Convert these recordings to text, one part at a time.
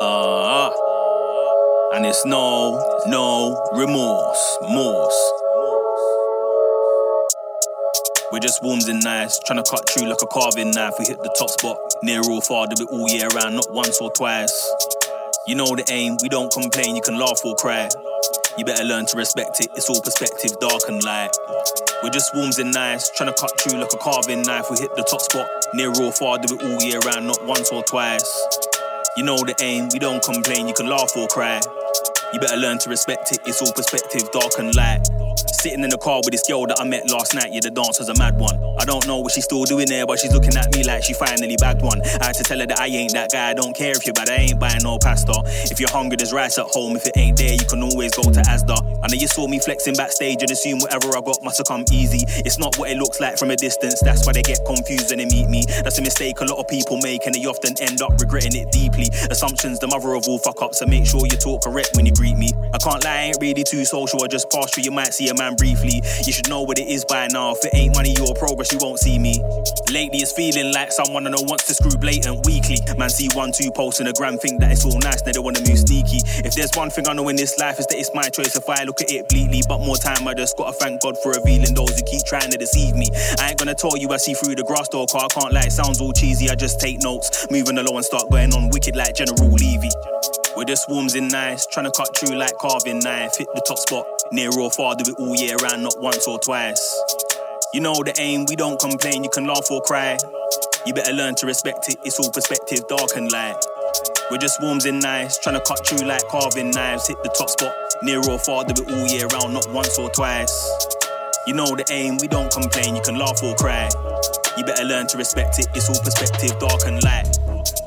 Uh, and it's no, no remorse, morse. We're just warms and nice, trying to cut through like a carving knife. We hit the top spot, near or far, do it all year round, not once or twice. You know the aim, we don't complain, you can laugh or cry. You better learn to respect it, it's all perspective, dark and light. We're just warms and nice, trying to cut through like a carving knife. We hit the top spot, near or far, do it all year round, not once or twice. You know the aim, we don't complain, you can laugh or cry. You better learn to respect it, it's all perspective, dark and light. Sitting in the car with this girl that I met last night, yeah, the dancer's a mad one. I don't know what she's still doing there, but she's looking at me like she finally bagged one. I had to tell her that I ain't that guy, I don't care if you're bad, I ain't buying no pasta. If you're hungry, there's rice at home, if it ain't there, you can always go to Asda. I know you saw me flexing backstage and assume whatever I got must have come easy. It's not what it looks like from a distance, that's why they get confused when they meet me. That's a mistake a lot of people make, and they often end up regretting it deeply. Assumptions, the mother of all fuck ups, so make sure you talk correct when you greet me. I can't lie, I ain't really too social, I just pass through, you might see a man briefly. You should know what it is by now. If it ain't money or progress, you won't see me. Lately, it's feeling like someone I know wants to screw blatant weekly. Man, see one, two posts in a gram, think that it's all nice, they don't wanna move sneaky. If there's one thing I know in this life, is that it's my choice if I look at it bleakly. But more time, I just gotta thank God for revealing those who keep trying to deceive me. I ain't gonna tell you I see through the grass door, car, I can't lie, it sounds all cheesy. I just take notes, moving along and start going on wicked like General Levy. We're just warms in nice, trying to cut through like carving knife. Hit the top spot, near or far, do it all year round, not once or twice. You know the aim, we don't complain, you can laugh or cry. You better learn to respect it, it's all perspective, dark and light. We're just warms in nice, trying to cut through like carving knives. Hit the top spot, near or far, do it all year round, not once or twice. You know the aim, we don't complain, you can laugh or cry. You better learn to respect it, it's all perspective, dark and light.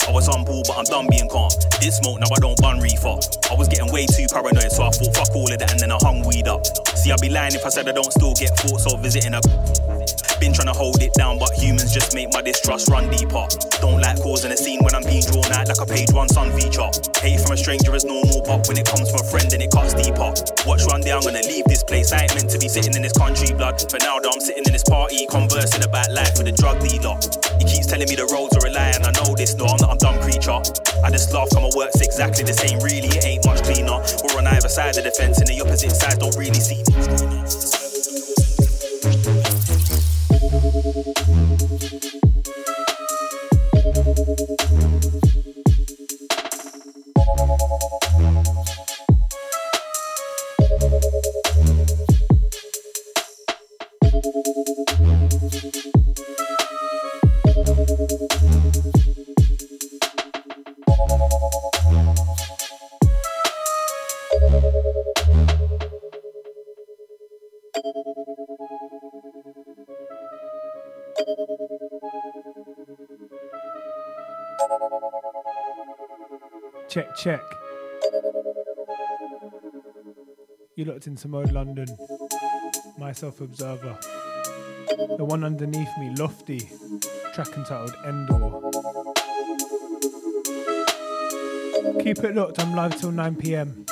I was on ball, but I'm done being calm. Did smoke, now I don't bun reefer. I was getting way too paranoid, so I thought fuck all of that and then I hung weed up. See, I'd be lying if I said I don't still get thoughts of visiting a. Been trying to hold it down, but humans just make my distrust run deeper. Don't like causing a scene when I'm being drawn out like a page one sun feature. Hate from a stranger is normal, but when it comes from a friend, then it cuts deeper. Watch one day, I'm gonna leave this place. I ain't meant to be sitting in this country, blood. For now, though, I'm sitting in this party, conversing about life with a drug dealer. He keeps telling me the roads are a lie, and I know this, no, I'm not a dumb creature. I just laugh, come my work's exactly the same, really, it ain't much cleaner. We're on either side of the fence, and the opposite sides don't really see me. Check, check. You looked into Mode London, myself Observer. The one underneath me, Lofty, track entitled Endor. Keep it locked, I'm live till 9 pm.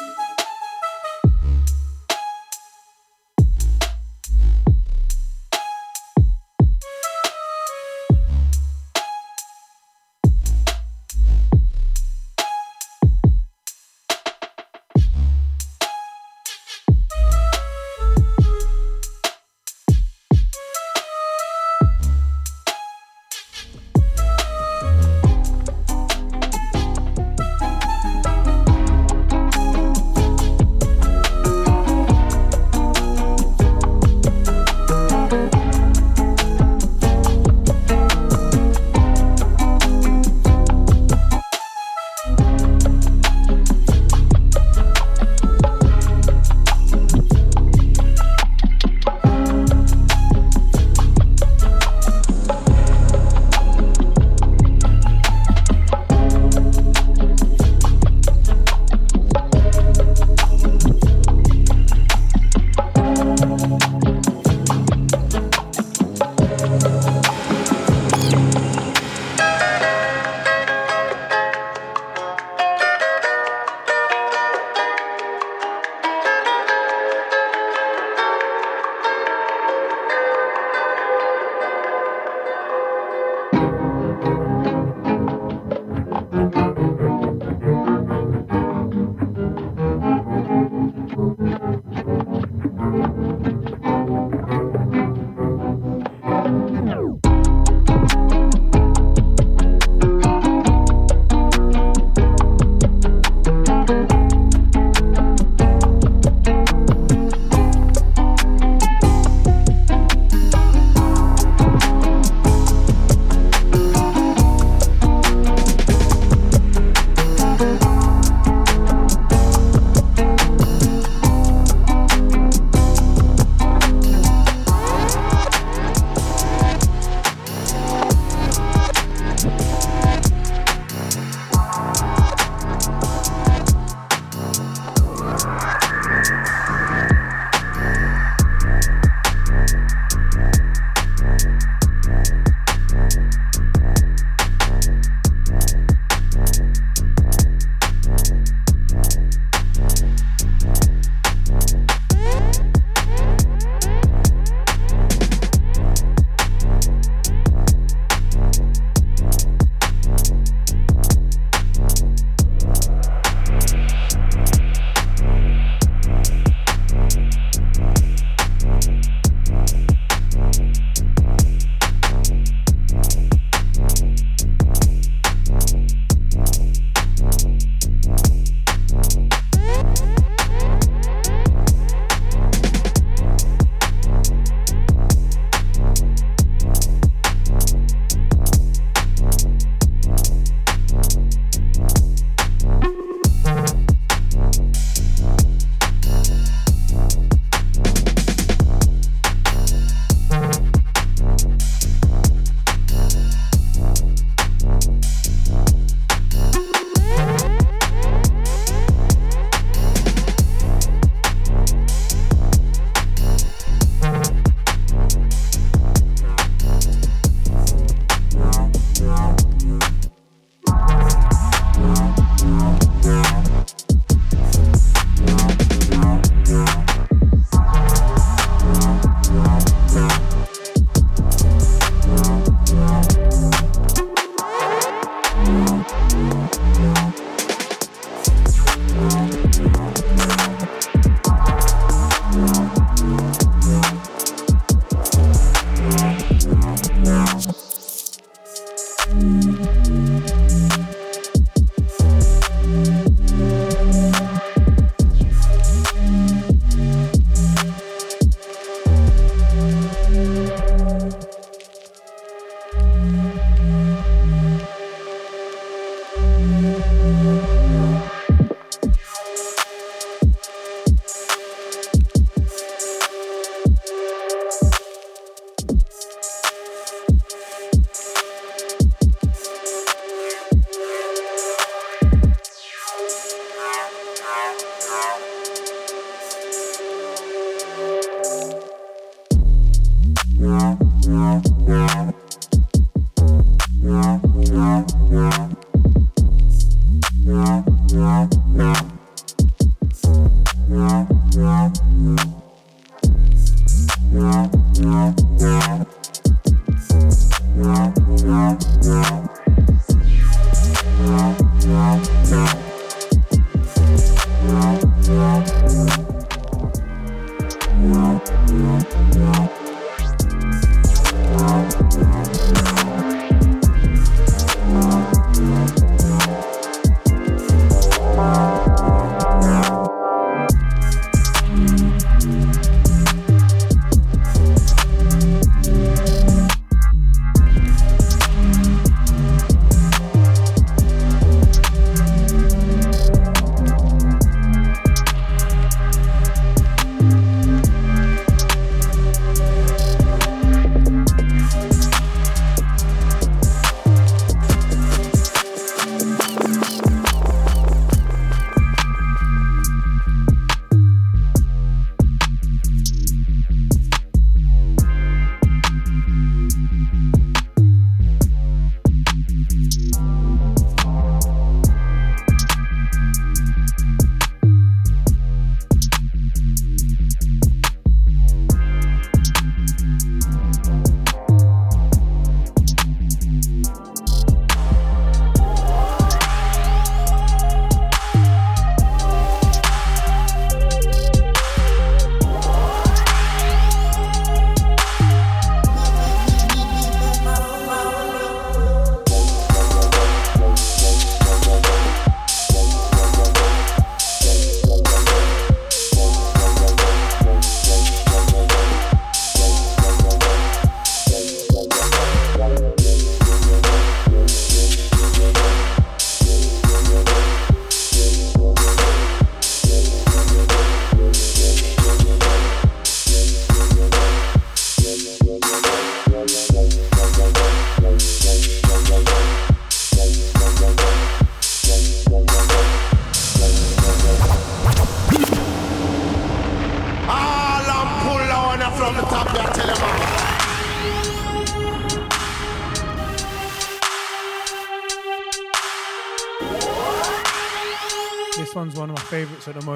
At the moment.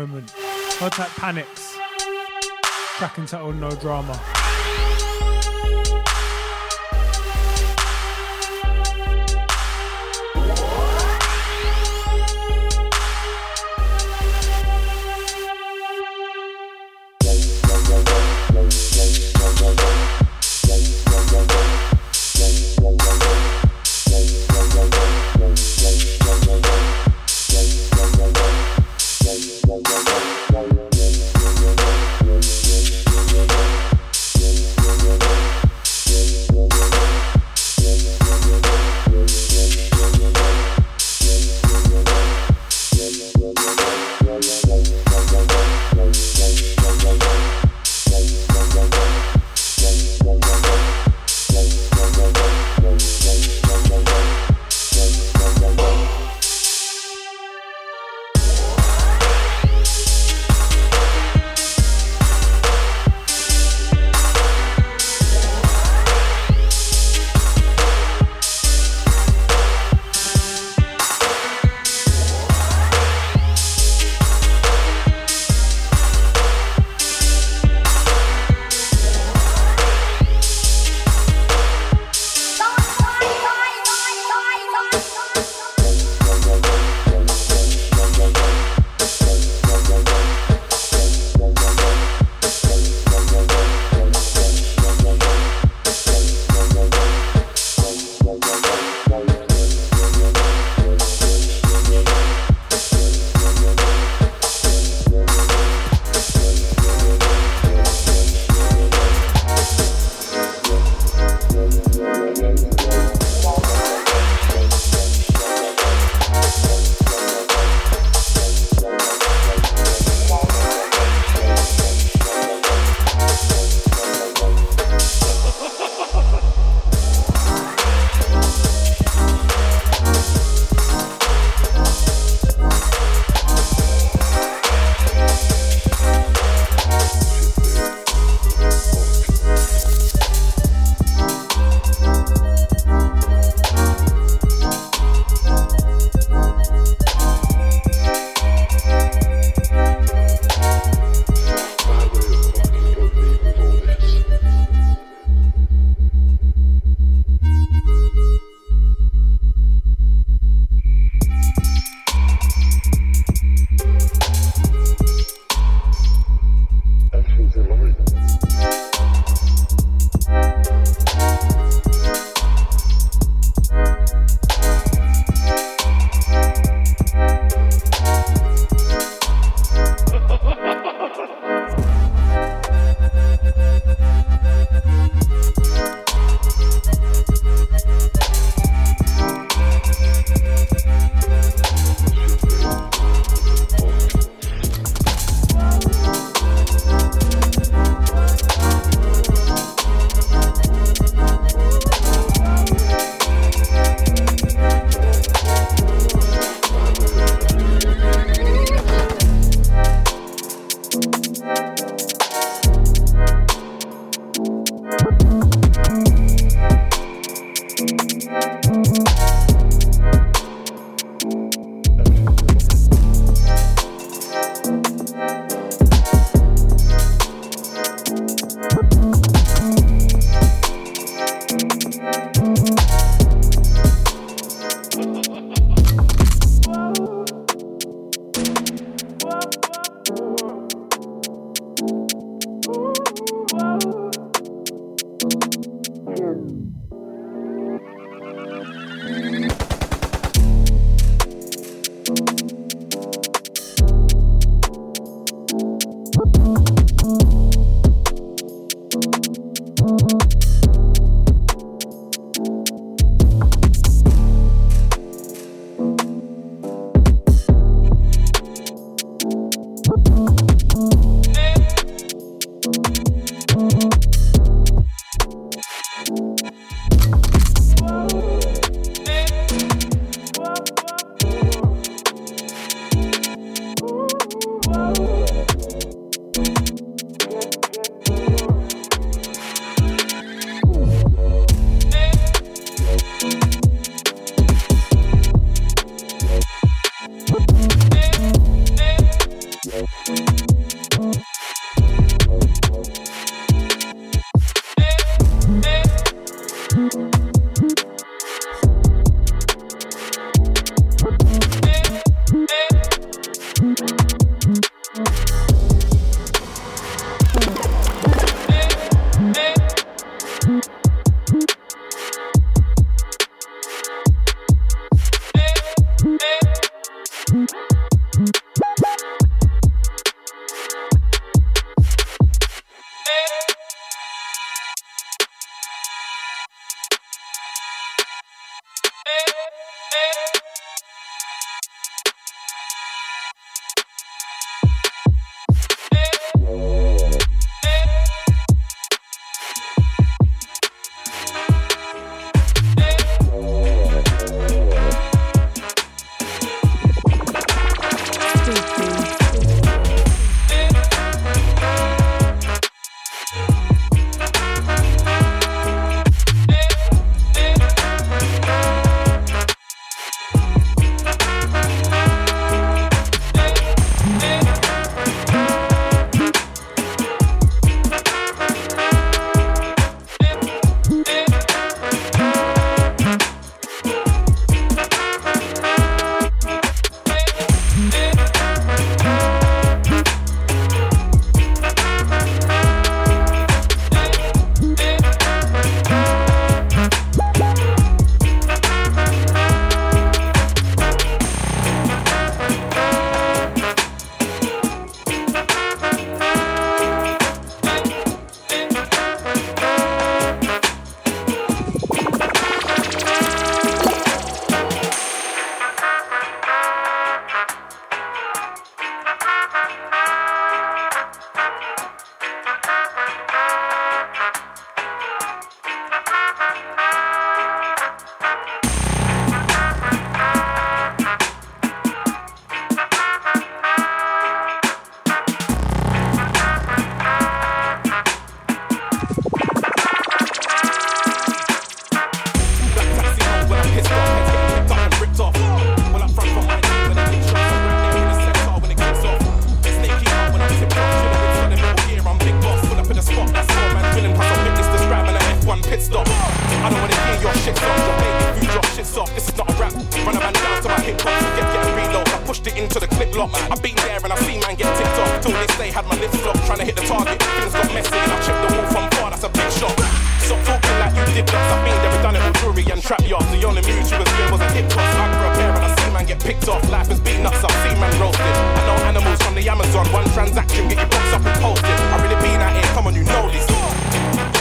your shit's off. Don't make your shit's off. This is not a rap. Run a man down to my hip hop. Get, getting a reload. I pushed it into the clip lock. i been there and i seen man get tipped off. Till this day, had my lips locked. Trying to hit the target. Things got messy and I chipped the wolf from far. That's a big shot. Stop talking like you did that. I've been there and done it all jury and trap yards. The only mood you was here was a hip hop. I grew up here and I see man get picked off. Life has beaten up. I've seen man roasted. I know animals from the Amazon. One transaction, get your box up and posted. I really been out here. Come on, you know this.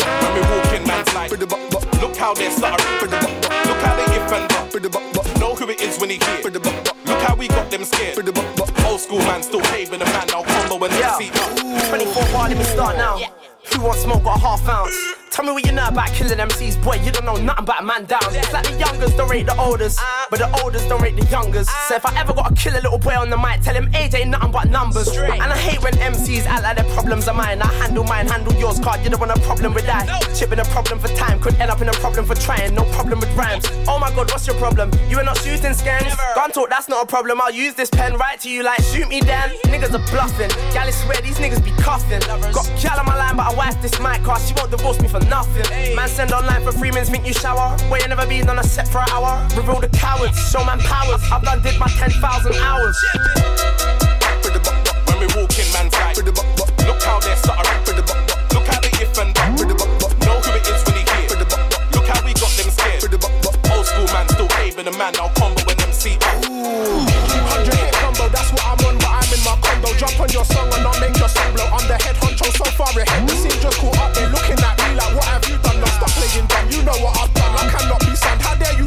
When we walk in, man's like, look how they're stuttering. Look how they if and Know who it is when he here. Look how we got them scared. Old school man still paving the man now combo and yeah. see. 24 bar, let me start now. Who wants smoke got a half ounce? Tell me what you know about killing MCs, boy. You don't know nothing about a man down. It's like the youngers don't rate the oldest, but the oldest don't rate the youngers. So if I ever got to kill a little boy on the mic, tell him age ain't nothing but numbers. And I hate when MCs act like their problems are mine. I handle mine, handle yours, card. You don't want a problem with that. Chipping a problem for time, could end up in a problem for trying. No problem with rhymes. Oh my god, what's your problem? You are not shooting scans. Gun talk, that's not a problem. I'll use this pen right to you like shoot me then. Niggas are bluffing. Gal, swear these niggas be cuffing. Got gal on my line, but I wife this mic card. She won't divorce me for nothing. Man send online for free means think you shower. You never been on a set for an hour. Reveal the cowards, show man powers. I've done did my 10,000 hours. When we walk in man's like, look how they're stuttering. Look how they if and know who it is when he here. Look how we got them scared. Old school man still paving the man now combo them see. Ooh. 100 hit combo, that's what I'm on, but I'm in my condo. Jump on your song and I'll make your song blow. I'm the head honcho so far ahead. The scene just caught up, they're looking at what have you done? No, stop playing dumb, you know what I've done. I cannot be sand.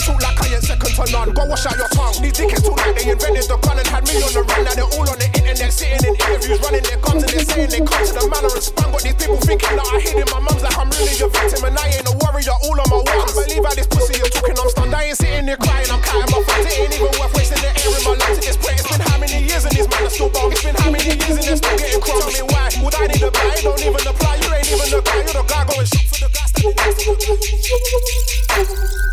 You like I ain't second to none? Go wash out your tongue. These dickheads talk like they invented the gun and had me on the run. Now they're all on the internet, sitting in interviews, running their guns and they're saying they come to the manor and spun. But these people thinking that I hid in my mum's like I'm really a victim and I ain't a warrior. All on my way. I believe how this pussy is talking. I'm stunned. I ain't sitting here crying. I'm counting my funds. It ain't even worth wasting the air in my lungs at this point. It's been how many years and these men are still bong. It's been how many years and they're still getting crumbs. Tell me why? Would I need a? It don't even apply. You ain't even the guy. You're the guy going shit for the guy standing next to the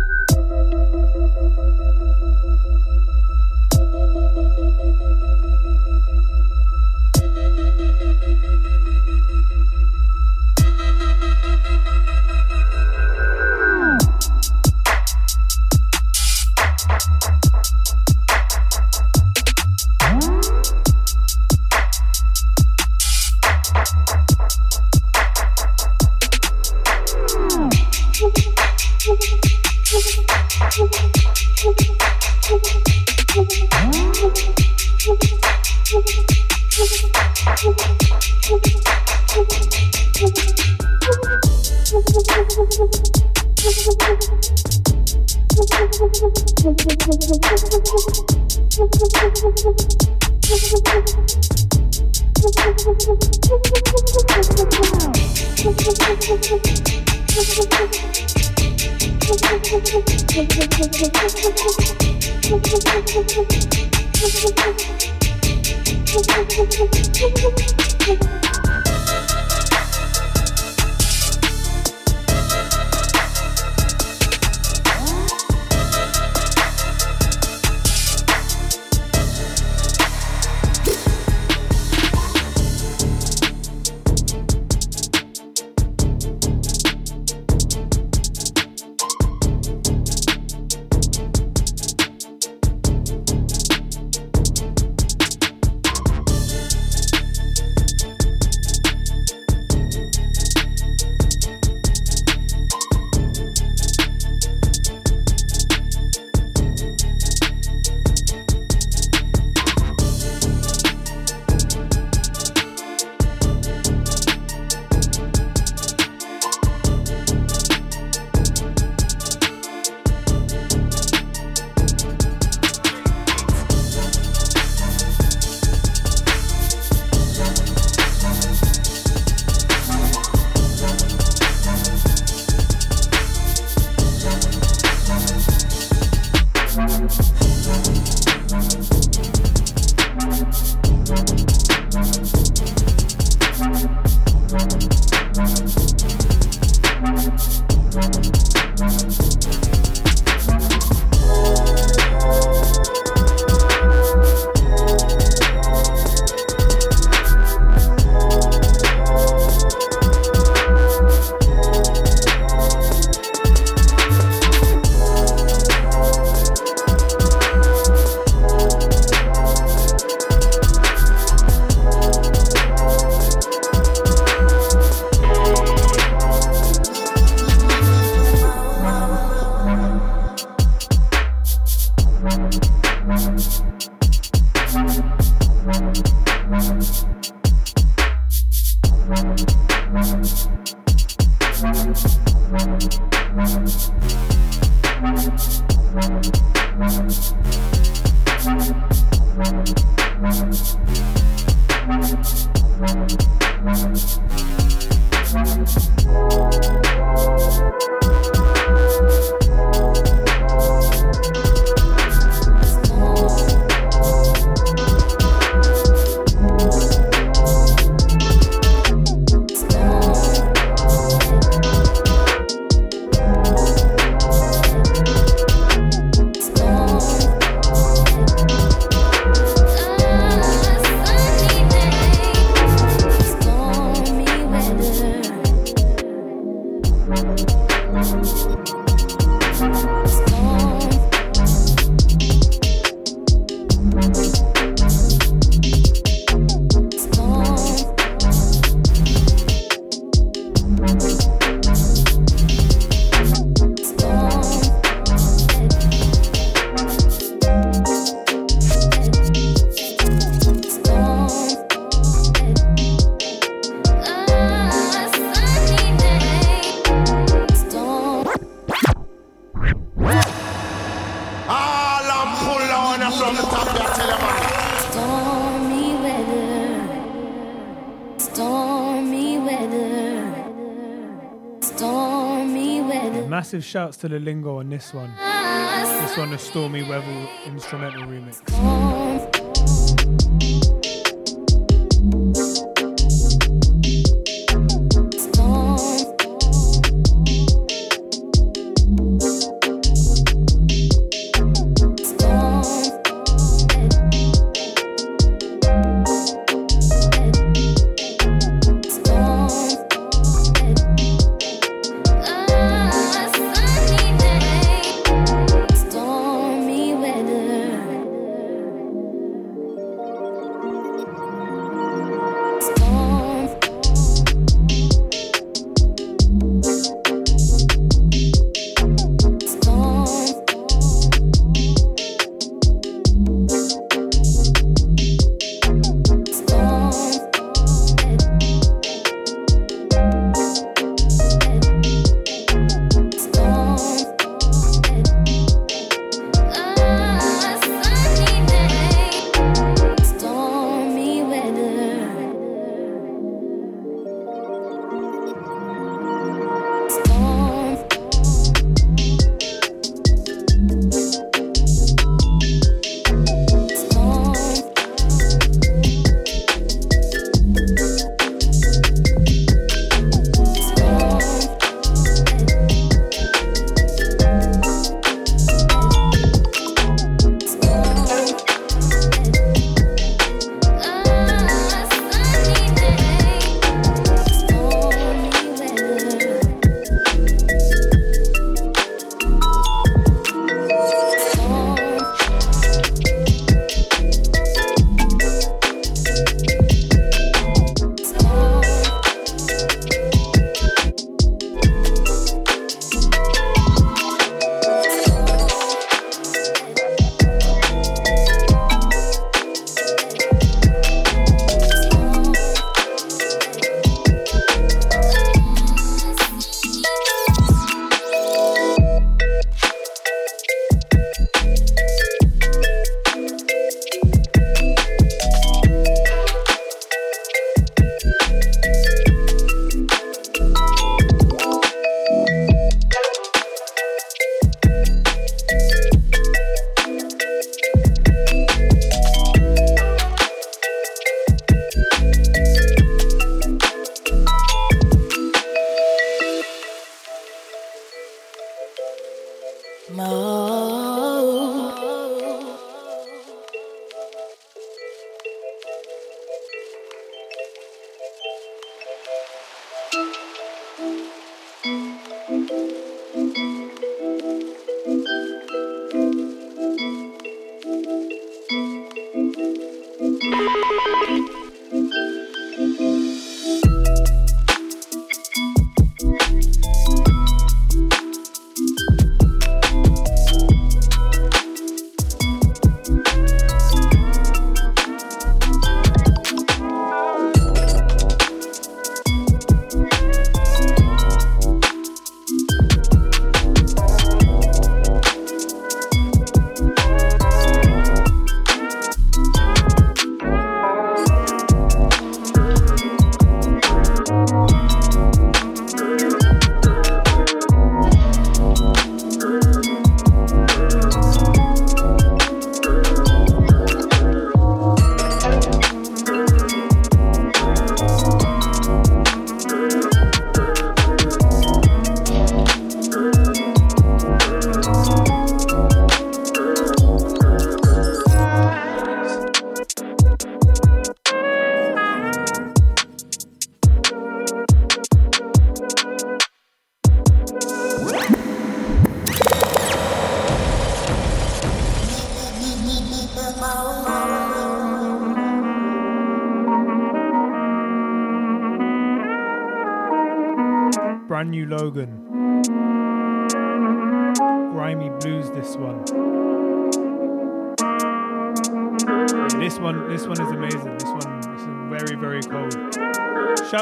massive shouts to the lingo on this one. This one, the Stormy Weather instrumental remix.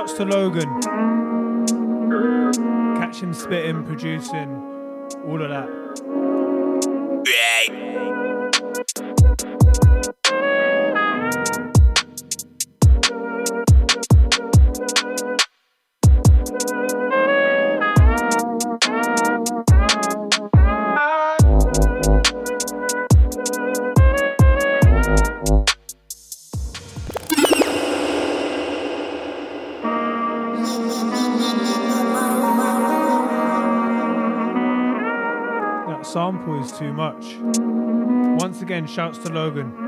Shouts to Logan. Catch him spitting, producing. shouts to Logan.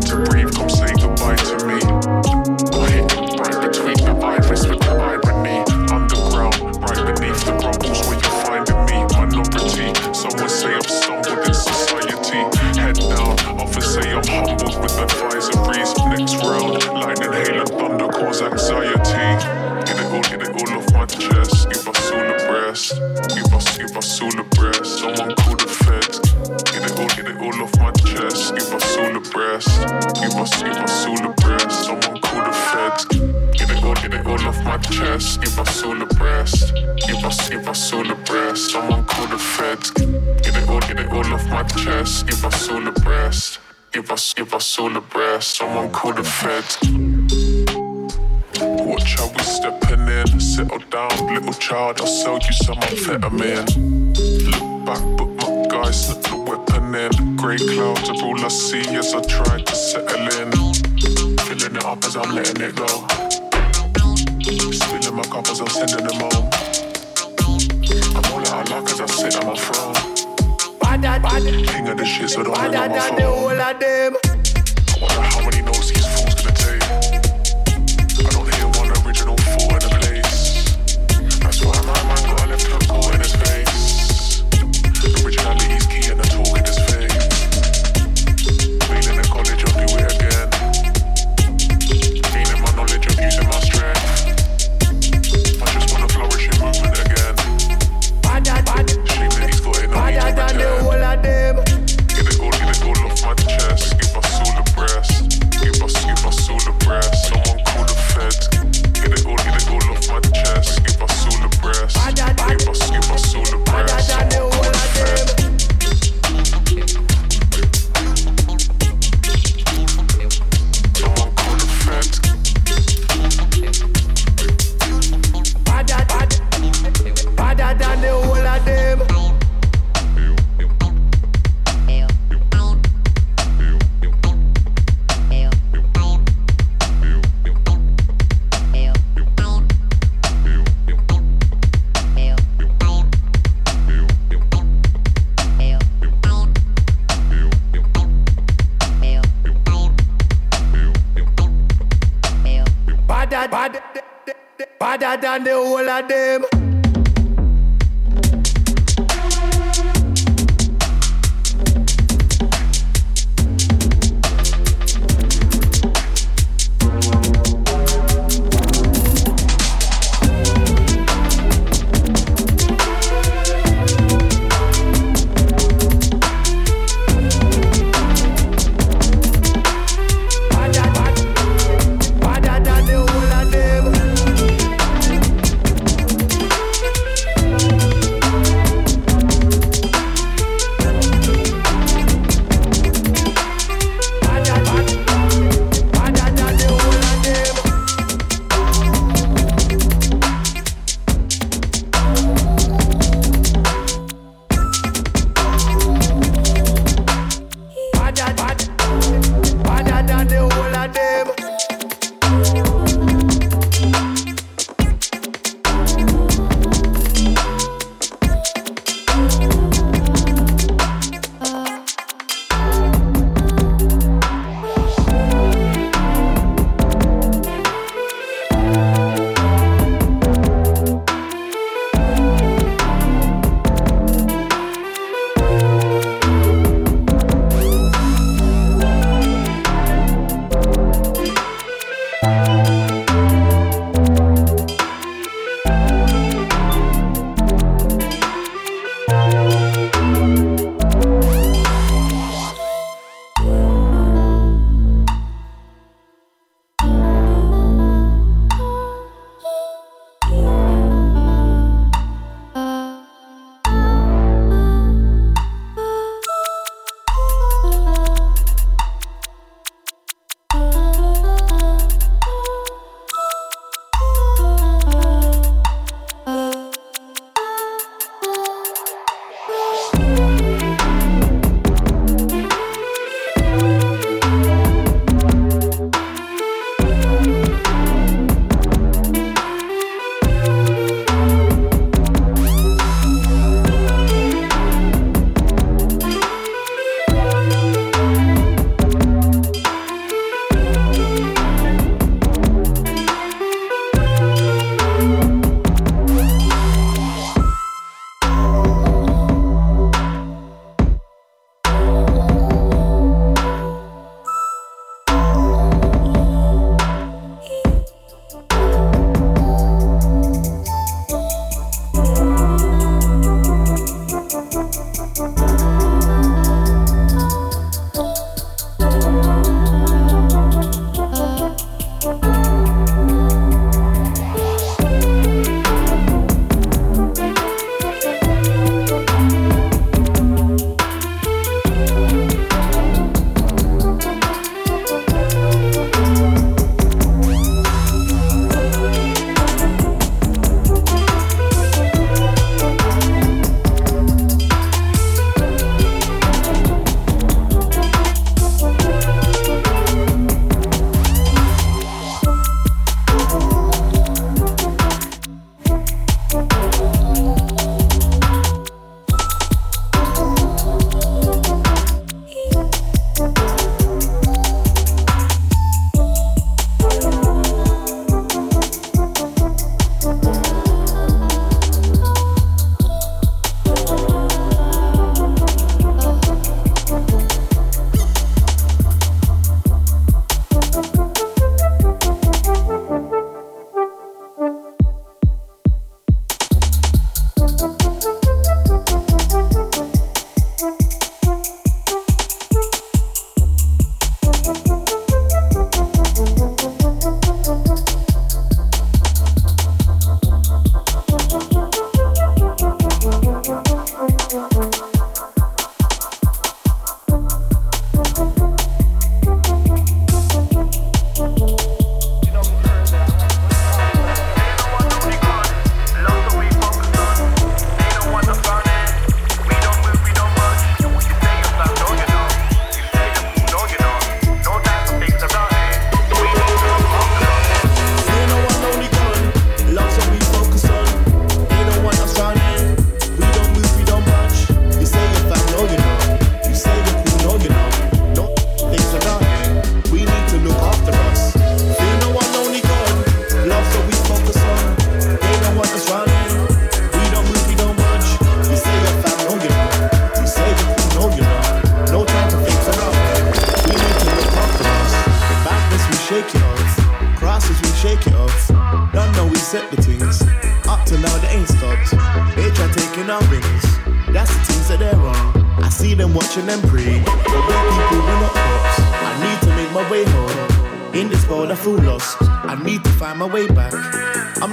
to breathe. set a man.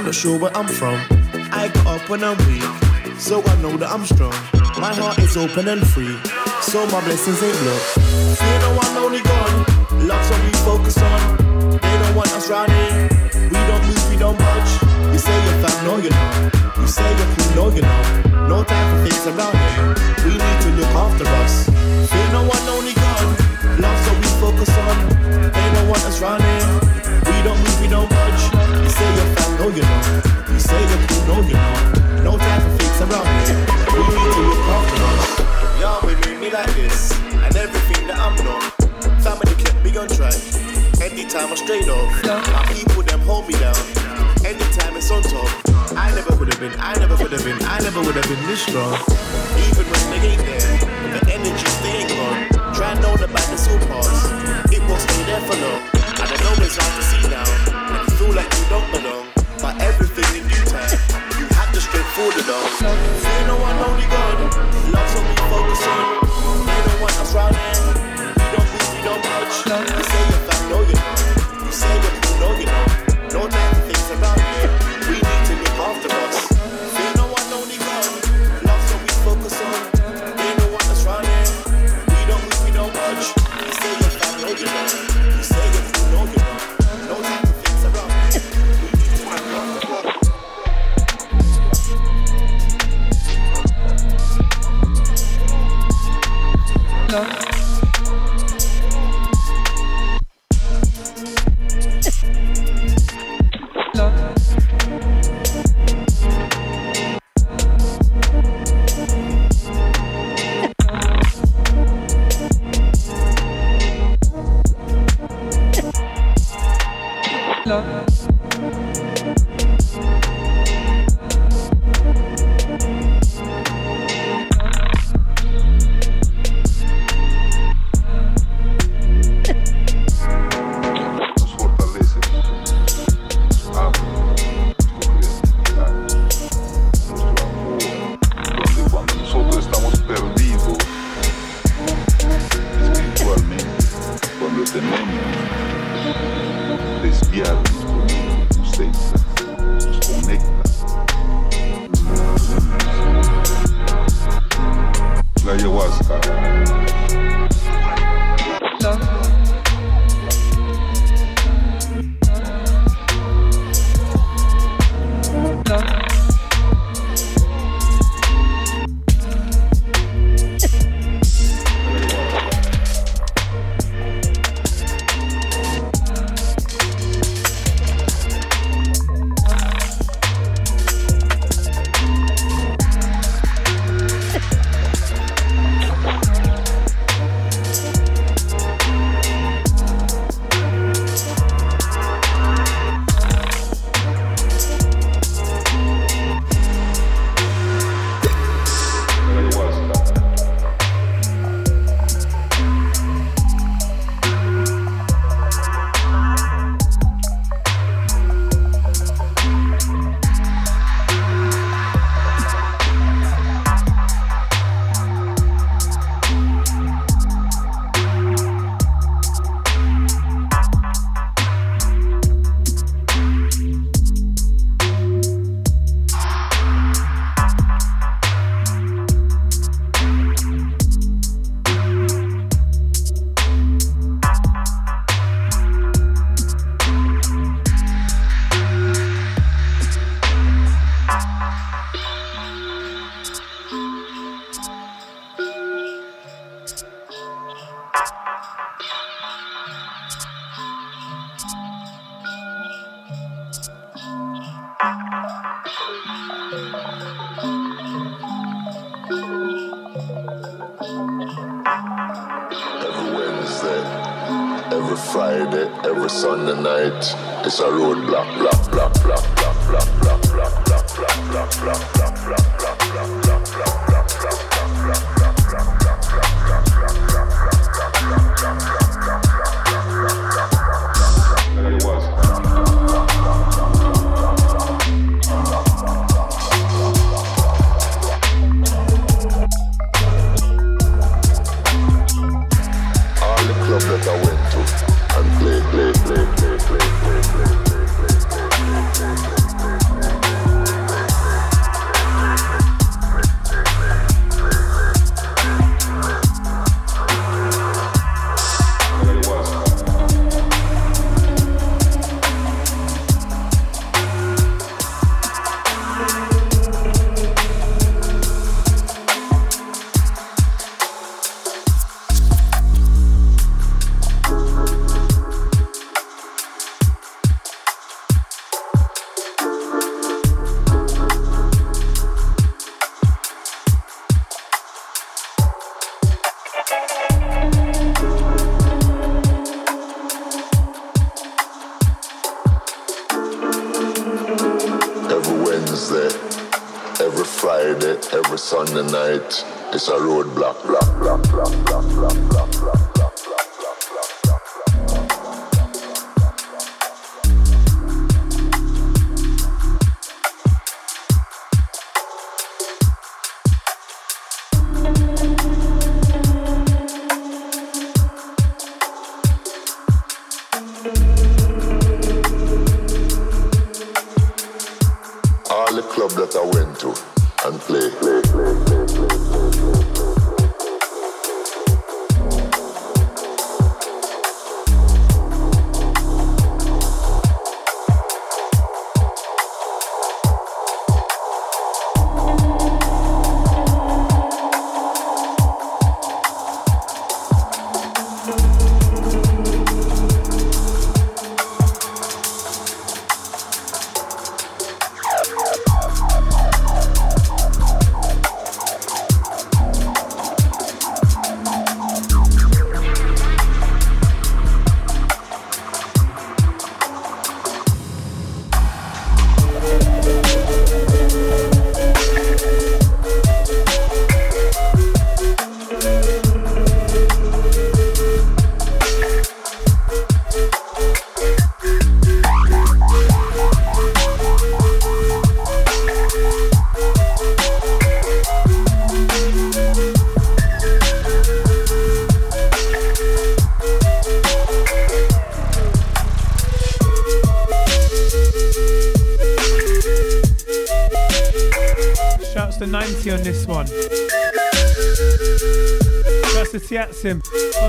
Not sure where I'm from. I got up when I'm weak, so I know that I'm strong. My heart is open and free, so my blessings ain't blocked. Fear no one only gone. Love's what we focus on. They don't want us here. We don't move, we don't budge. You say you're fam, no you're not. You say you're cool, no you're not. No time for things around here. We need to look after us. Fear no one only gone. Love's what we focus on. They don't want us here. Fam, you're not. You say you're cool, no you're not. No time for fakes around here. We need to look after us. Yahweh made me like this, and everything that I'm not. Family kept me on track. Anytime I straight off, my people them hold me down. Anytime it's on top, I never would have been, I never would have been, I never would have been this strong. Even when they ain't there, the energy staying on. Try and know the badness will pass. It won't stay there for long. And I know it's hard to see now, and you feel like you don't belong food, you know.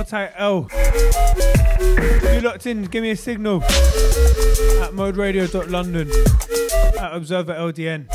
Apartheid L. If you locked in, give me a signal at moderadio.london at Observer LDN.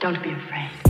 Don't be afraid.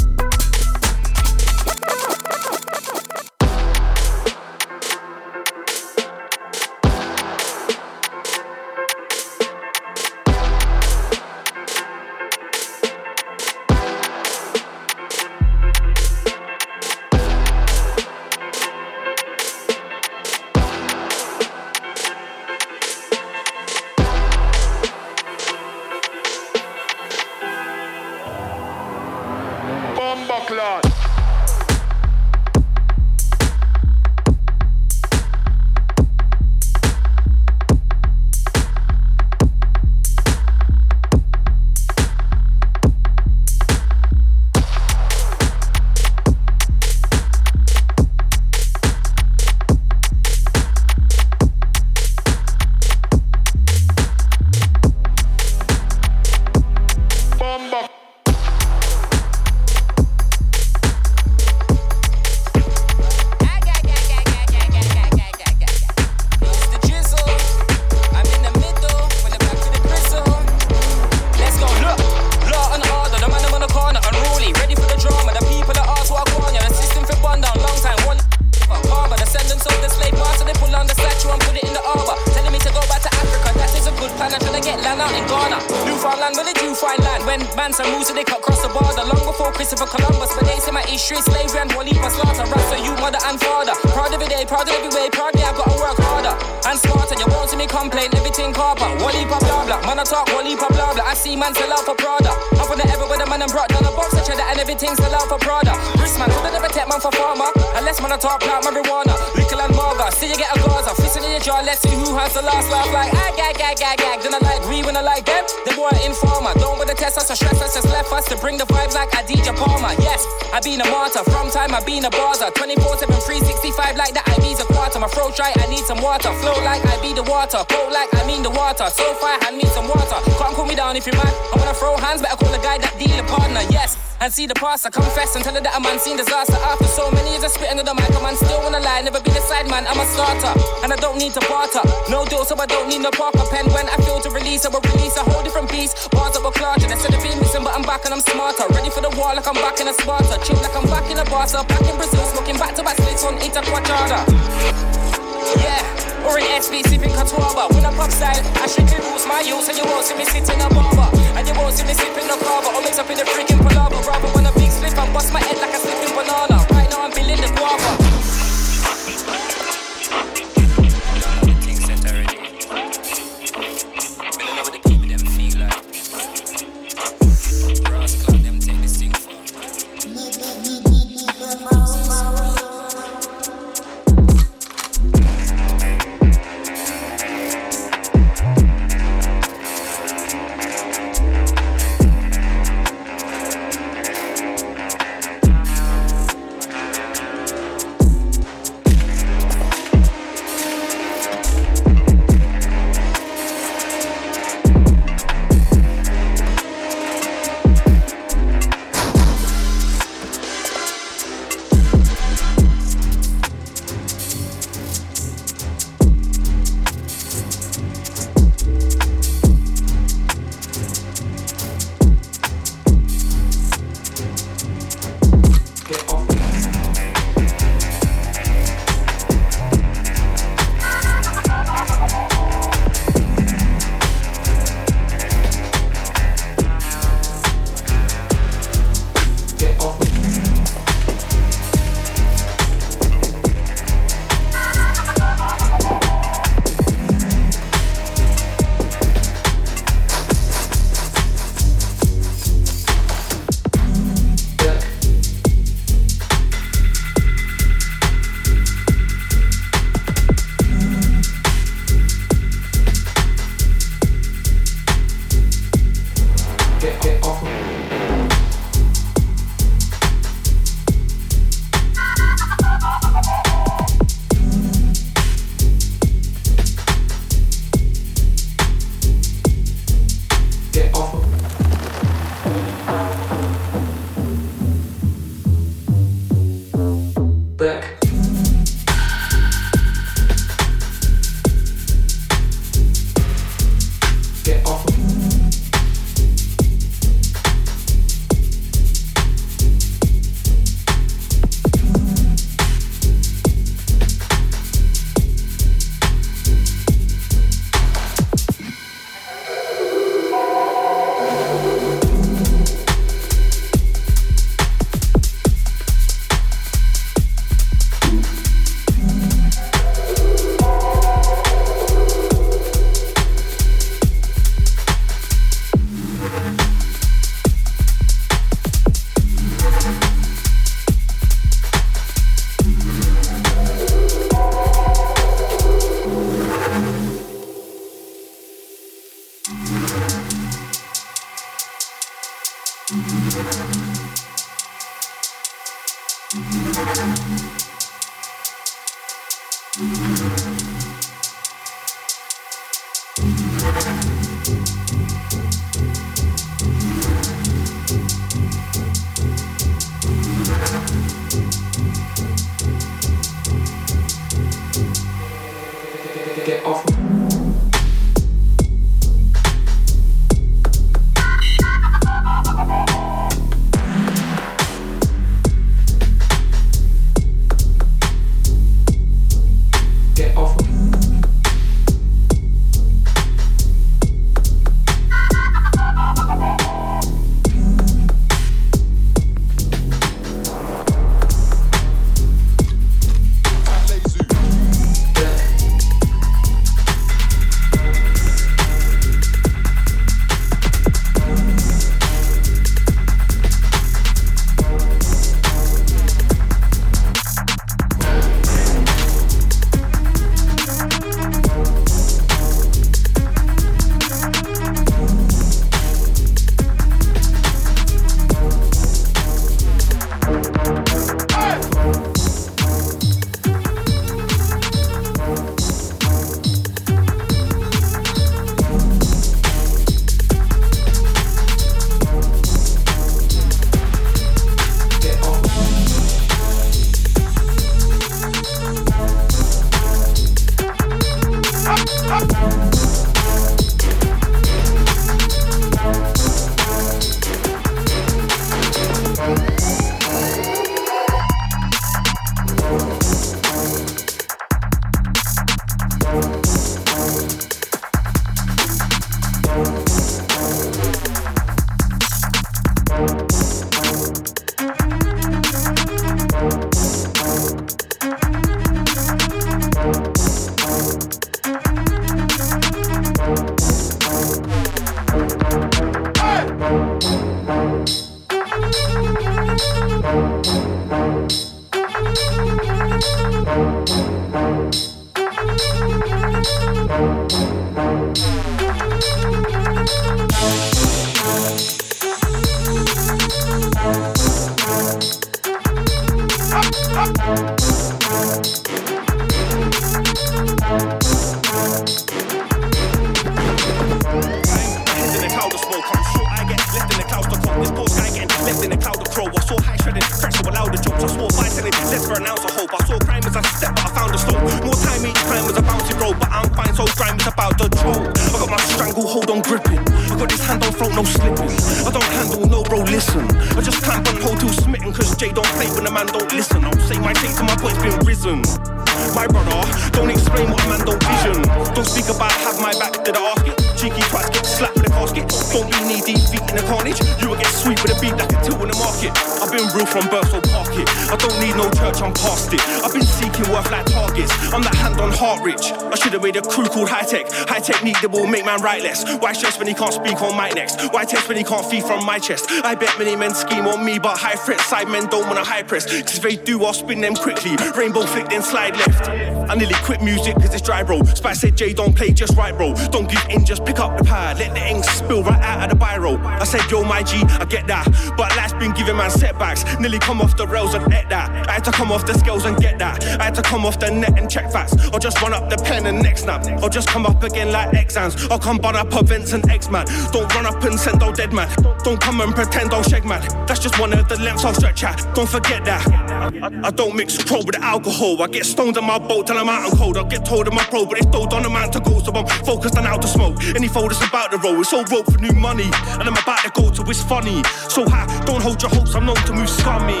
Man right less. Why stress when he can't speak on mic next? Why test when he can't feed from my chest? I bet many men scheme on me, but high threat side men don't wanna high press. Cause if they do, I'll spin them quickly. Rainbow flick, then slide left. I nearly quit music cause it's dry, bro. Spice said, Jay, don't play just right, bro. Don't give in, just pick up the pad. Let the ink spill right out of the biro. I said, yo, my G, I get that. But life's been giving man setbacks. Nearly come off the rails and et that. I had to come off the scales and get that. I had to come off the net and check facts. Or just run up the pen and next snap. Or just come up again like exams. Or come bun up events and X man. Don't run up and send out dead man. Don't come and pretend I'll shag man. That's just one of the lengths I'll stretch at. Don't forget that. I, I, I don't mix pro with alcohol. I get stoned in my boat till I'm out and cold. I get told I'm a pro, but it's still on the man to go. So I'm focused on how to smoke. Any folders about the roll. It's all rope for new money. And I'm about to go to it's funny. So high, don't hold your hopes. I'm known to move scummy.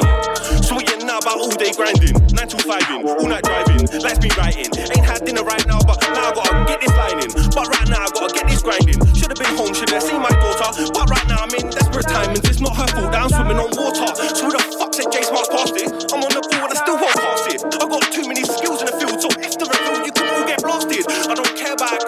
So what you know about all day grinding? 9 to 5 in, all night driving. Lights be writing. Ain't had dinner right now, but now I gotta get this line in. But right now I gotta get this grinding. Should've been home, should've seen my daughter. But right now I'm in desperate times. It's not her fault I'm swimming on water. So who the fuck said J Smart's past it? I'm on I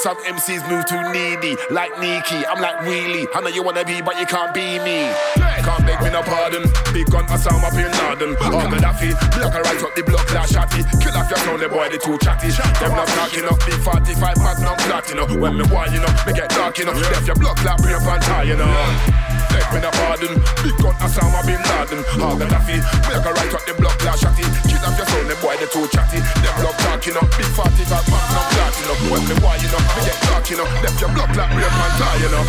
Some MCs move too needy, like Nikki. I'm like, really? I know you wanna be, but you can't be me. Can't beg me no pardon. Big gun, Osama Bin Laden. Oh, Gaddafi. Block a right up the block, like shotty. Kill off your sound, the boy, they two chatty. Them not talking up, big 45 magnum clot, you know. When me want, you know, me get dark, you know. Left your block, like brain pan tie, you know. Beg me no pardon. Big gun, Osama Bin Laden. Oh, Gaddafi. Block a right up the block, like shotty. Kill off your sound, the boy, they too chatty. Them block talking up, big 45 magnum clot, you know. When me want, you know, me get dark, know. Left your block, like brain pan tie, you know.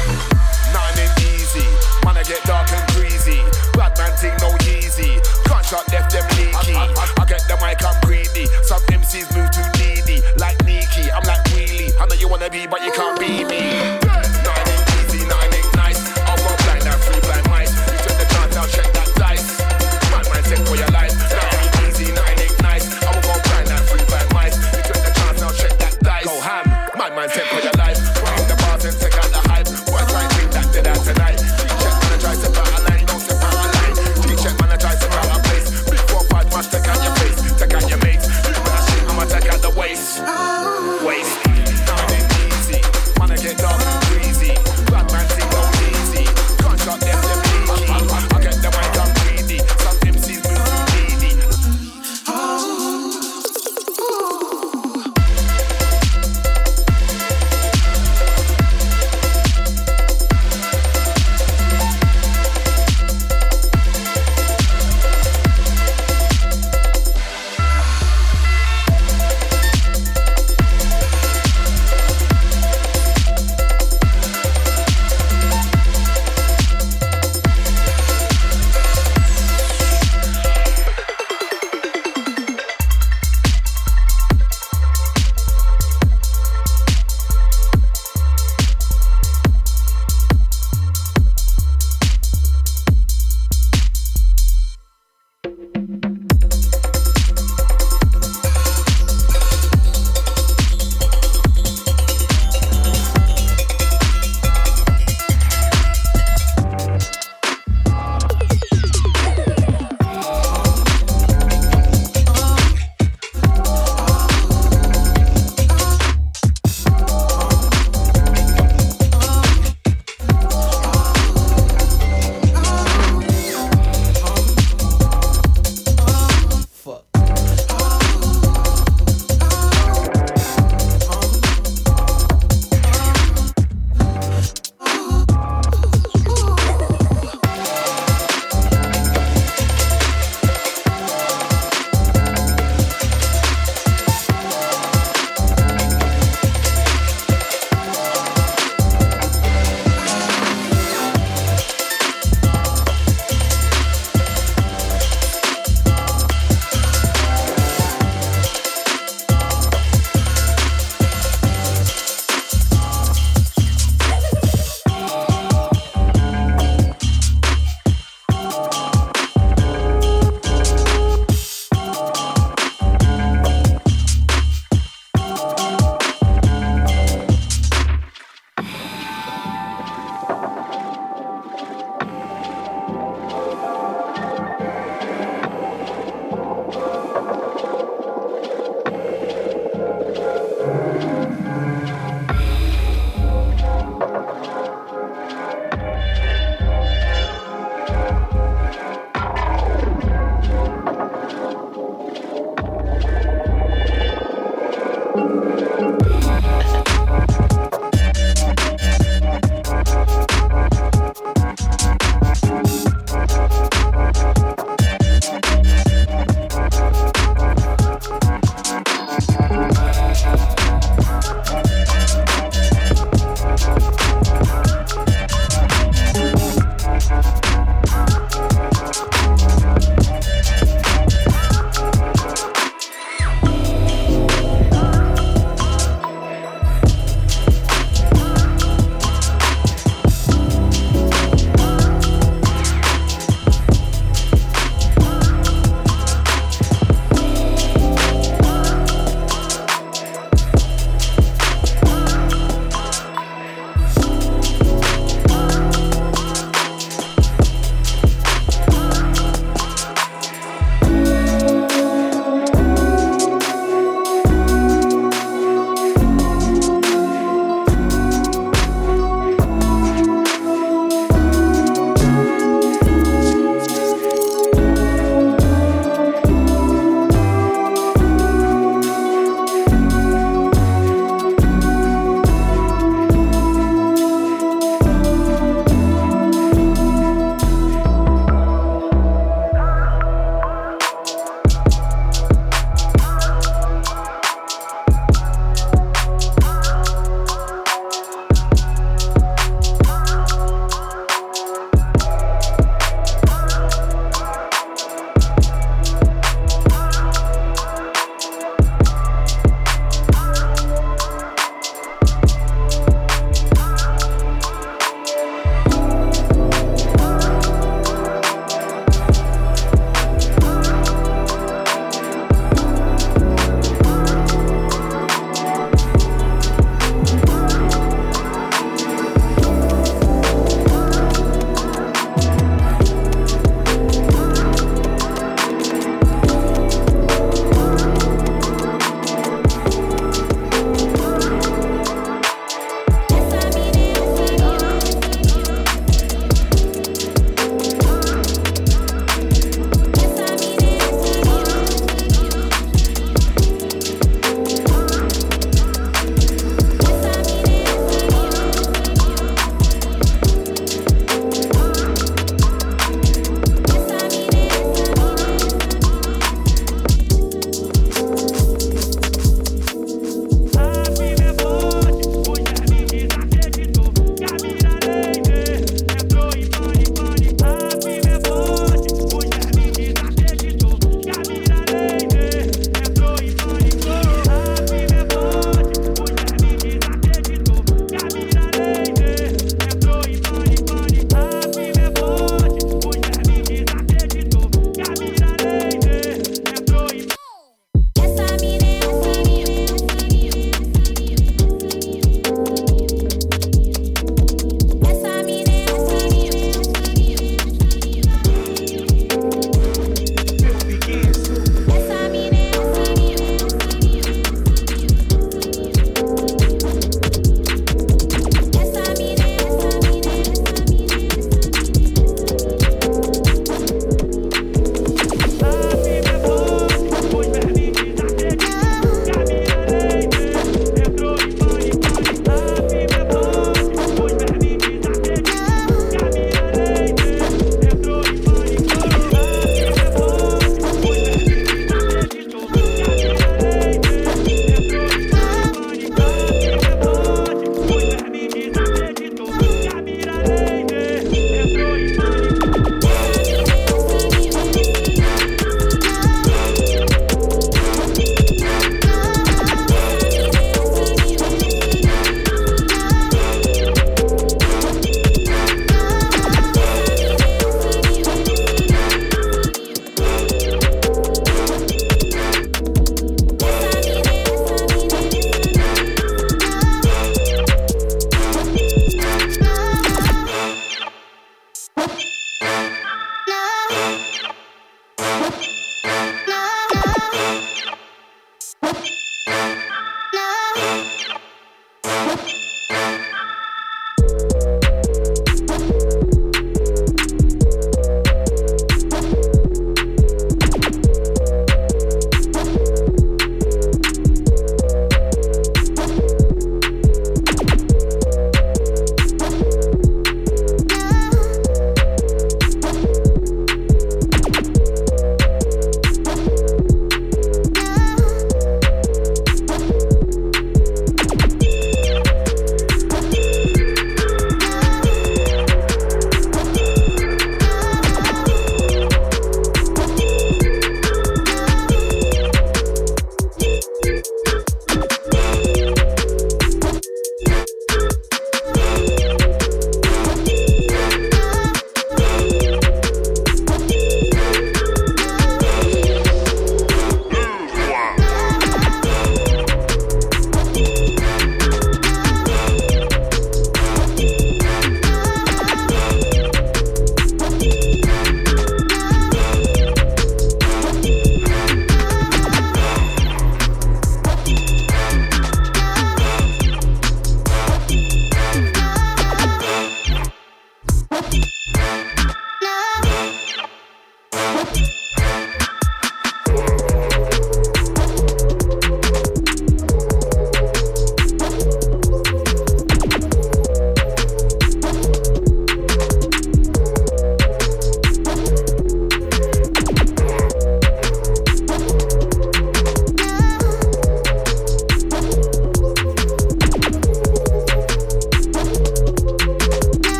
Nine ain't easy. Man, I get dark and greasy. Bad man thing no easy. Gunshot left them leaky. I get the mic, I'm greedy. Some MCs move too needy. Like Nikki, I'm like really. I know you wanna be, but you can't be me.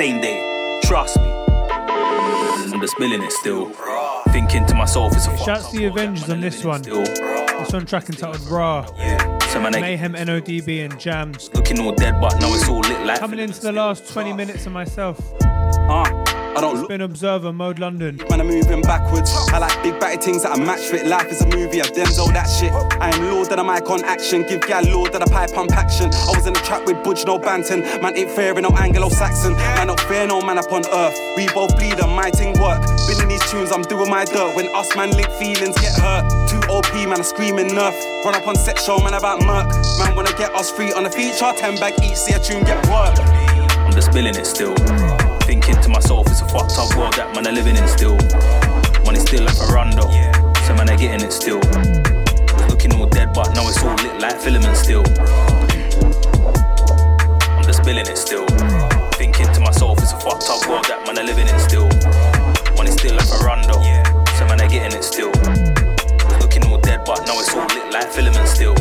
Same day. Trust me. I'm just spilling it still. Thinking to myself, it's a Shouts to the Avengers on this one. This one track entitled Raw. So man, Mayhem, NODB, and Jams. Looking all dead, but now it's all lit like. Coming into the last 20 minutes of myself. I don't It's been Observer, Mode London. Man, I'm moving backwards. I like big batty things that I match fit. Life is a movie, I Denzel that shit. I am Lord that I'm icon action. Give gal Lord that I pipe pump action. I was in the trap with Budge, no Banton. Man, ain't fair in no Anglo Saxon. Man, not fair, no man upon earth. We both bleed on my ting work. Been in these tunes, I'm doing my dirt. When us man link feelings get hurt. Two OP, man, I'm screaming nerf. Run up on set show, man, about murk. Man, wanna get us free on a feature. 10 bag each, see a tune get work. I'm just spilling it still. Thinking to myself, it's a fucked up world that man are living in still. Money still like a rondo, so man are getting it still. Looking all dead, but now it's all lit like filament still. I'm just spilling it still. Thinking to myself, it's a fucked up world that man are living in still. Money still like a rondo, so man are getting it still. Looking all dead, but now it's all lit like filament still.